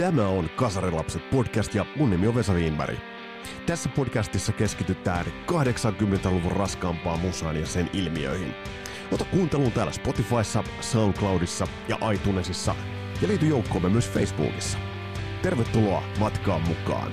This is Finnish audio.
Tämä on Kasarilapset podcast ja mun nimi on Vesa Wienberg. Tässä podcastissa keskitytään 80-luvun raskaampaan musaan ja sen ilmiöihin. Ota kuunteluun täällä Spotifyssa, Soundcloudissa ja iTunesissa ja liity joukkoomme myös Facebookissa. Tervetuloa matkaan mukaan!